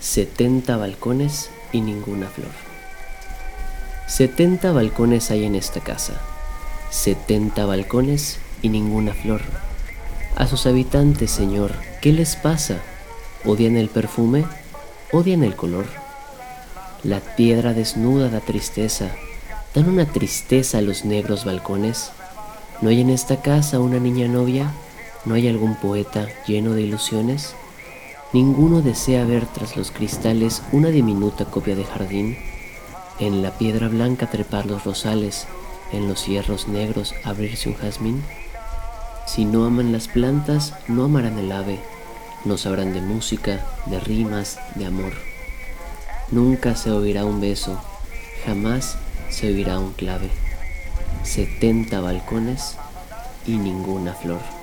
Setenta balcones y ninguna flor. Setenta balcones hay en esta casa. Setenta balcones y ninguna flor. A sus habitantes, Señor, ¿qué les pasa? ¿Odian el perfume? ¿Odian el color? La piedra desnuda da tristeza. ¿Dan una tristeza a los negros balcones? ¿No hay en esta casa una niña novia? ¿No hay algún poeta lleno de ilusiones? Ninguno desea ver tras los cristales una diminuta copia de jardín, en la piedra blanca trepar los rosales, en los hierros negros abrirse un jazmín. Si no aman las plantas, no amarán el ave, no sabrán de música, de rimas, de amor. Nunca se oirá un beso, jamás se oirá un clave. Setenta balcones y ninguna flor.